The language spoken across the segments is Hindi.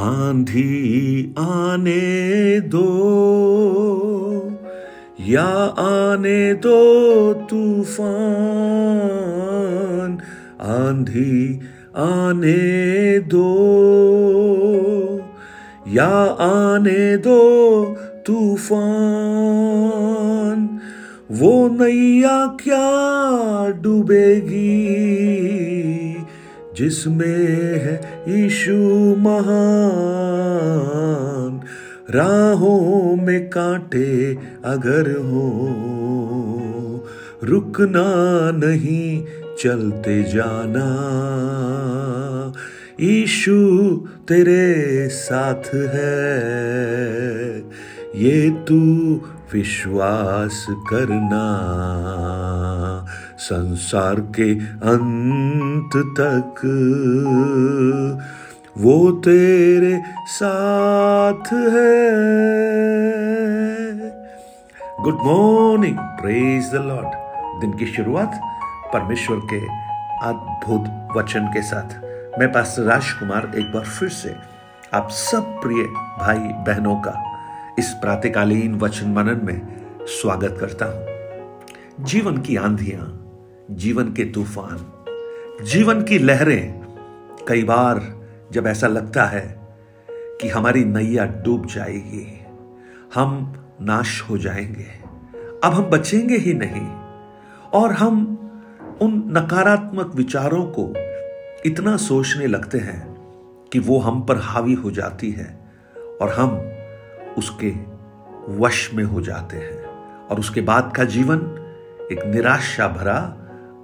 आंधी आने दो, या आने दो तूफ़ान। आंधी आने दो, या आने दो तूफ़ान। वो नैया क्या डूबेगी? जिसमें है यीशु महान, राहों में कांटे अगर हो, रुकना नहीं, चलते जाना। ईशु तेरे साथ है ये तू विश्वास करना। संसार के अंत तक। वो तेरे साथ है। Good morning praise the Lord दिन की शुरुआत परमेश्वर के अद्भुत वचन के साथ। मैं पास राजकुमार एक बार फिर से आप सब प्रिय भाई बहनों का इस प्रातकालीन वचन मनन में स्वागत करता हूँ। जीवन की आंधियाँ, जीवन के तूफ़ान, जीवन की लहरें, कई बार जब ऐसा लगता है कि हमारी नैया डूब जाएगी, हम नाश हो जाएँगे, अब हम बचेंगे ही नहीं, और हम उन नकारात्मक विचारों को इतना सोचने लगते हैं कि वो हम पर हावी हो जाती है और हम उसके वश में हो जाते हैं। और उसके बाद का जीवन एक निराशा भरा,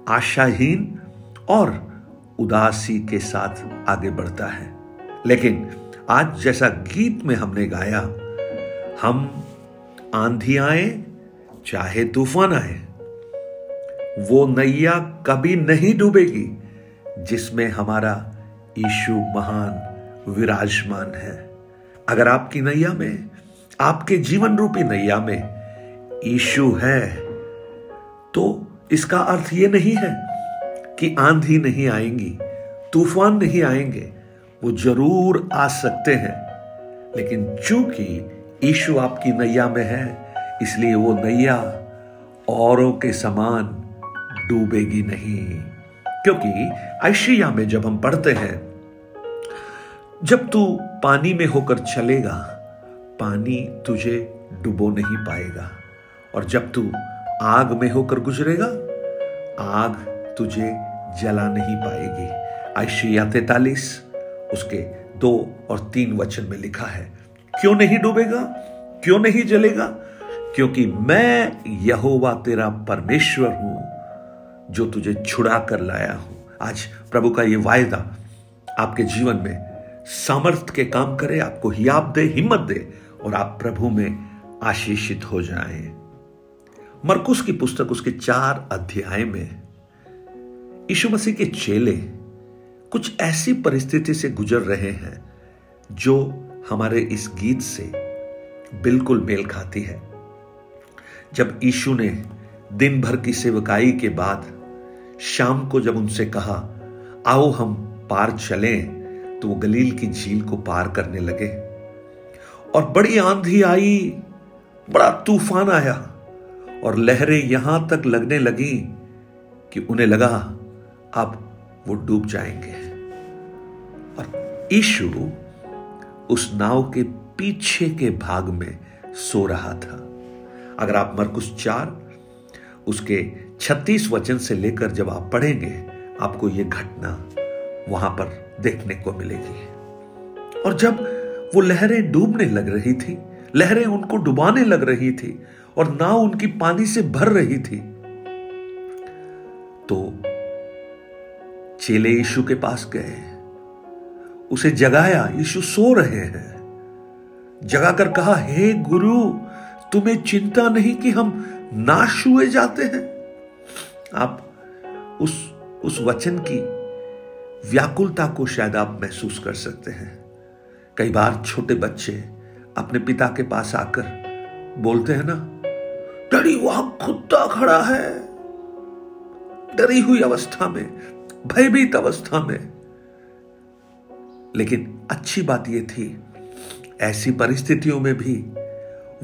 आशाहीन और उदासी के साथ आगे बढ़ता है। लेकिन आज जैसा गीत में हमने गाया, हम आंधी आए, चाहे तूफ़ान आए, वो नैया कभी नहीं डूबेगी जिसमें हमारा ईशु महान विराजमान है। अगर आपकी नैया में आपके जीवन रूपी नैया में ईशु है तो इसका अर्थ यह नहीं है कि आंधी नहीं आएँगी, तूफ़ान नहीं आएँगे, वो ज़रूर आ सकते हैं। लेकिन चूँकि ईशु आपकी नैया में है, इसलिए वो नैया औरों के समान डूबेगी नहीं। क्योंकि ऐशिया में जब हम पढ़ते हैं, जब तू पानी में होकर चलेगा पानी तुझे डुबो नहीं पाएगा। और जब तू आग में होकर गुजरेगा, आग तुझे जला नहीं पाएगी। आयशिया तैतालीस, उसके दो और तीन वचन में लिखा है, क्यों नहीं डूबेगा? क्यों नहीं जलेगा? क्योंकि मैं यहोवा तेरा परमेश्वर हूँ, जो तुझे छुड़ा कर लाया हूँ। आज प्रभु का यह वायदा आपके जीवन में सामर्थ्य के काम करे, आपको हियाब दे, हिम्मत दे। और आप प्रभु में आशीषित हो जाएँ। मरकुस की पुस्तक उसके चार अध्याय में, यीशु मसीह के चेले कुछ ऐसी परिस्थिति से गुजर रहे हैं जो हमारे इस गीत से बिल्कुल मेल खाती है। जब यीशु ने दिन भर की सेवकाई के बाद शाम को जब उनसे कहा, आओ हम पार चलें तो वो गलील की झील को पार करने लगे। और बड़ी आंधी आई, बड़ा तूफ़ान आया, और लहरें यहाँ तक लगने लगी कि उन्हें लगा अब वो डूब जाएँगे। और ईशु उस नाव के पीछे के भाग में सो रहा था। अगर आप मरकुस चार, उसके छत्तीस वचन से लेकर जब आप पढ़ेंगे, आपको यह घटना वहाँ पर देखने को मिलेगी। और जब वो लहरें डूबने लग रही थी लहरें उनको डुबाने लग रही थी और नाव उनकी पानी से भर रही थी। तो चेले यीशु के पास गए। उसे जगाया यीशु सो रहे हैं। जगाकर कहा हे hey, गुरु तुम्हें चिंता नहीं कि हम नाश हुए जाते हैं? आप उस उस वचन की व्याकुलता को शायद आप महसूस कर सकते हैं। कई बार छोटे बच्चे अपने पिता के पास आकर बोलते हैं ना, डरी वहाँ कुत्ता खड़ा है। डरी हुई अवस्था में, भयभीत अवस्था में। लेकिन अच्छी बात यह थी, ऐसी परिस्थितियों में भी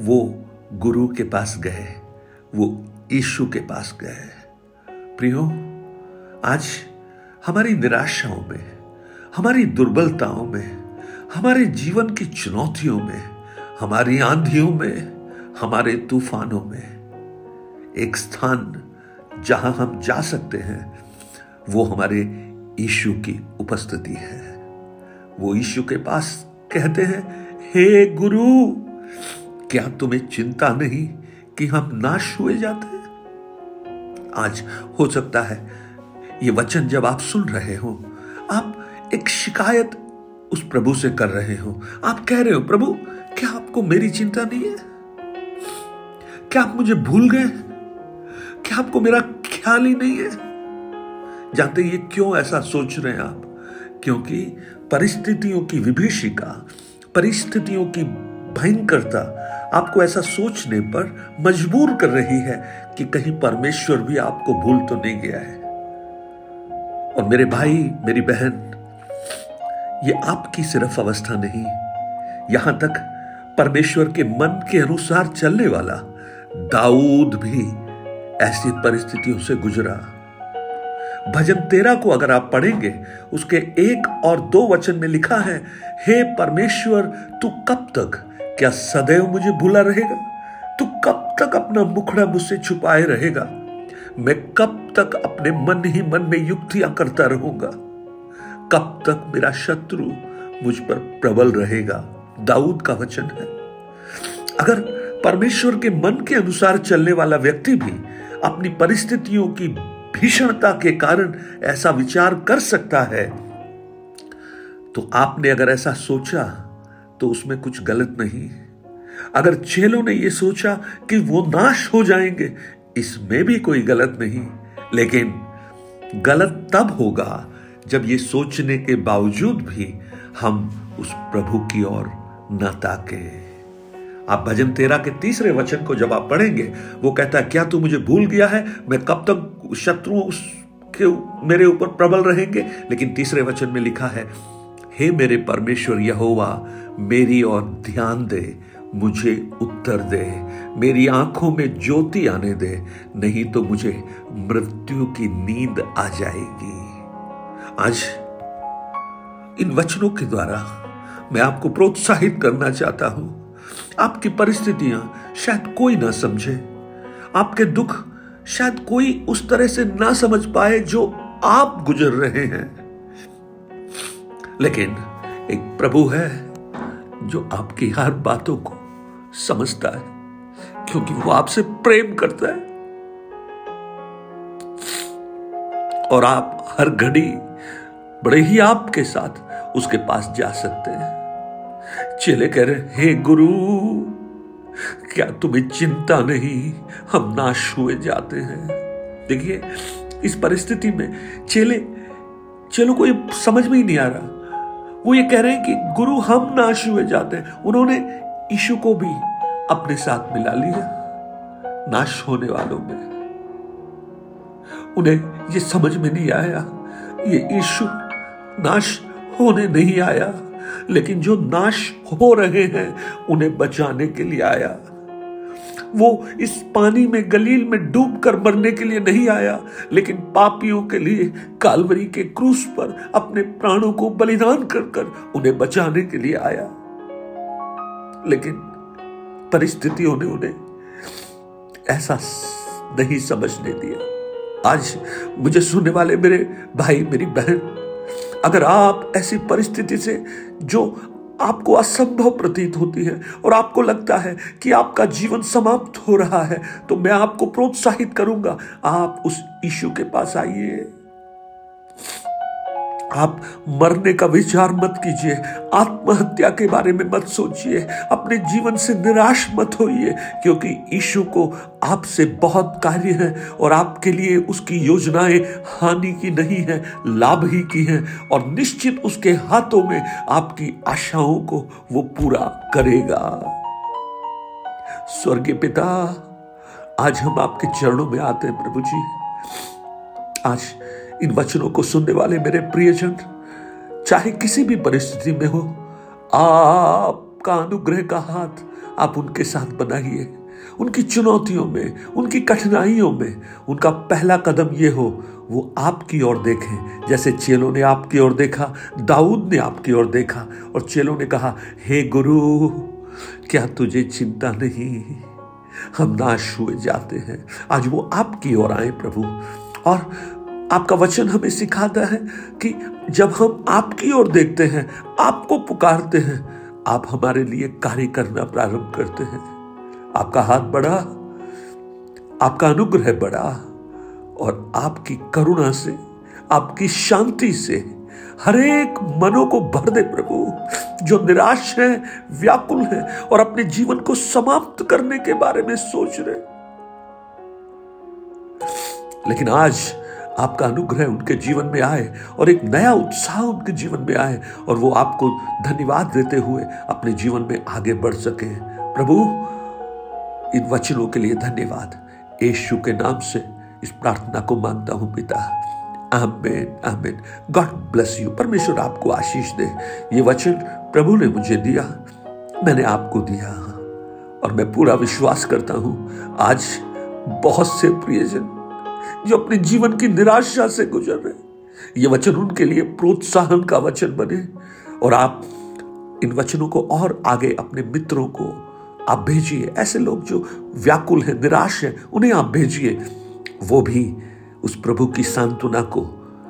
वो गुरु के पास गए, वो यीशु के पास गए। प्रियो, आज हमारी निराशाओं में, हमारी दुर्बलताओं में हमारे जीवन की चुनौतियों में, हमारी आंधियों में, हमारे तूफानों में एक स्थान जहाँ हम जा सकते हैं, वो हमारे यीशु की उपस्थिति है। वो यीशु के पास कहते हैं, हे गुरु, क्या तुम्हें चिंता नहीं कि हम नाश हुए जाते हैं? आज हो सकता है, ये वचन जब आप सुन रहे हो, आप एक शिकायत उस प्रभु से कर रहे हो। आप कह रहे हो, प्रभु, क्या आपको मेरी चिंता नहीं है? क्या आप मुझे भूल गए? क्या आपको मेरा ख्याल ही नहीं है? जानते ये क्यों ऐसा सोच रहे हैं आप? क्योंकि परिस्थितियों की विभीषिका, परिस्थितियों की भयंकरता आपको ऐसा सोचने पर मजबूर कर रही है कि कहीं परमेश्वर भी आपको भूल तो नहीं गया है। और मेरे भाई, मेरी बहन ये आपकी सिर्फ़ अवस्था नहीं। यहाँ तक परमेश्वर के मन के अनुसार चलने वाला दाऊद भी ऐसी परिस्थितियों से गुजरा। भजन तेरा को अगर आप पढ़ेंगे, उसके एक और दो वचन में लिखा है, हे परमेश्वर, तू कब तक, क्या सदैव मुझे भूला रहेगा? तू कब तक अपना मुखड़ा मुझसे छुपाए रहेगा? मैं कब तक अपने मन ही मन में युक्तियाँ करता रहूँगा? कब तक मेरा शत्रु मुझ पर प्रबल रहेगा? दाऊद का वचन है। अगर परमेश्वर के मन के अनुसार चलने वाला व्यक्ति भी अपनी परिस्थितियों की भीषणता के कारण ऐसा विचार कर सकता है तो आपने अगर ऐसा सोचा तो उसमें कुछ गलत नहीं। अगर चेलों ने यह सोचा कि वो नाश हो जाएँगे, इसमें भी कोई गलत नहीं। लेकिन गलत तब होगा जब ये सोचने के बावजूद भी हम उस प्रभु की ओर न ताके। आप भजन तेरा के तीसरे वचन को जब आप पढ़ेंगे, वो कहता है, क्या तू मुझे भूल गया है? मैं कब तक शत्रु के मेरे ऊपर प्रबल रहेंगे? लेकिन तीसरे वचन में लिखा है, हे मेरे परमेश्वर यहोवा, मेरी ओर ध्यान दे, मुझे उत्तर दे, मेरी आँखों में ज्योति आने दे, नहीं तो मुझे मृत्यु की नींद आ जाएगी। आज इन वचनों के द्वारा मैं आपको प्रोत्साहित करना चाहता हूँ। आपकी परिस्थितियाँ शायद कोई ना समझे। आपके दुख शायद कोई उस तरह से ना समझ पाए जो आप गुजर रहे हैं। लेकिन एक प्रभु है जो आपकी हर बातों को समझता है, क्योंकि वो आपसे प्रेम करता है। और आप हर घड़ी बड़े ही आपके साथ उसके पास जा सकते हैं। चेले कह रहे हे गुरु, क्या तुम्हें चिंता नहीं? हम नाश हुए जाते हैं। देखिए, इस परिस्थिति में चेले, चलो को समझ में ही नहीं आ रहा। वो ये कह रहे हैं कि, गुरु, हम नाश हुए जाते हैं। उन्होंने ईशु को भी अपने साथ मिला लिया, नाश होने वालों में। उन्हें ये समझ में नहीं आया, ये ईशु नाश होने नहीं आया। लेकिन जो नाश हो रहे हैं, उन्हें बचाने के लिए आया। वो इस पानी में, गलील में डूब कर मरने के लिए नहीं आया। लेकिन पापियों के लिए, कालवरी के क्रूस पर अपने प्राणों को बलिदान कर कर उन्हें बचाने के लिए आया। लेकिन परिस्थितियों ने उन्हें ऐसा नहीं समझने दिया। आज मुझे सुनने वाले मेरे भाई, मेरी बहन अगर आप ऐसी परिस्थिति से, जो आपको असंभव प्रतीत होती है, और आपको लगता है कि आपका जीवन समाप्त हो रहा है तो मैं आपको प्रोत्साहित करूँगा। आप उस ईशु के पास आइए। आप मरने का विचार मत कीजिए। आत्महत्या के बारे में मत सोचिए। अपने जीवन से निराश मत होइए, क्योंकि ईशु को आपसे बहुत कार्य है और आपके लिए उसकी योजनाएँ हानि की नहीं है, लाभ ही की है, और निश्चित उसके हाथों में आपकी आशाओं को वो पूरा करेगा। स्वर्गीय पिता, आज हम आपके चरणों में आते हैं प्रभु जी। आज इन वचनों को सुनने वाले मेरे प्रियजन, चाहे किसी भी परिस्थिति में हो, आपका अनुग्रह का हाथ आप उनके साथ बनाइए। उनकी चुनौतियों में, उनकी कठिनाइयों में, उनका पहला कदम ये हो, वो आपकी ओर देखें। जैसे चेलों ने आपकी ओर देखा, दाऊद ने आपकी ओर देखा, और चेलों ने कहा, हे hey गुरु, क्या तुझे चिंता नहीं? हम नाश हुए जाते हैं। आज वो आपकी ओर आए प्रभु, और आपका वचन हमें सिखाता है कि जब हम आपकी ओर देखते हैं, आपको पुकारते हैं, आप हमारे लिए कार्य करना प्रारंभ करते हैं। आपका हाथ बढ़ा आपका अनुग्रह बढ़ा और आपकी करुणा से, आपकी शांति से, हर एक मनों को भर दे प्रभु, जो निराश है, व्याकुल है, और अपने जीवन को समाप्त करने के बारे में सोच रहे लेकिन आज आपका अनुग्रह उनके जीवन में आए और एक नया उत्साह उनके जीवन में आए और वो आपको धन्यवाद देते हुए अपने जीवन में आगे बढ़ सके। प्रभु, इन वचनों के लिए धन्यवाद। यशु के नाम से इस प्रार्थना को माँगता हूँ पिता। Amen amen. God bless you. परमेश्वर आपको आशीष दे। ये वचन प्रभु ने मुझे दिया। मैंने आपको दिया। और मैं पूरा विश्वास करता हूँ, आज बहुत से प्रियजन जो अपने जीवन की निराशा से गुजर रहे। ये वचन उनके लिए प्रोत्साहन का वचन बने। और आप इन वचनों को और आगे अपने मित्रों को आप भेजिए। ऐसे लोग जो व्याकुल हैं, निराश हैं, उन्हें आप भेजिए। वो भी उस प्रभु की सांत्वना को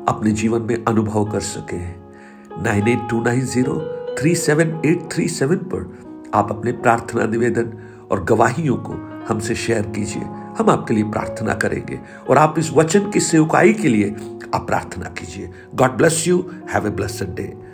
अपने जीवन में अनुभव कर सके। Nine eight two nine zero three seven eight three seven पर आप अपने प्रार्थना निवेदन और गवाहियों को हमसे शेयर कीजिए। हम आपके लिए प्रार्थना करेंगे और आप इस वचन की सेवकाई के लिए आप प्रार्थना कीजिए। God bless you have a bless day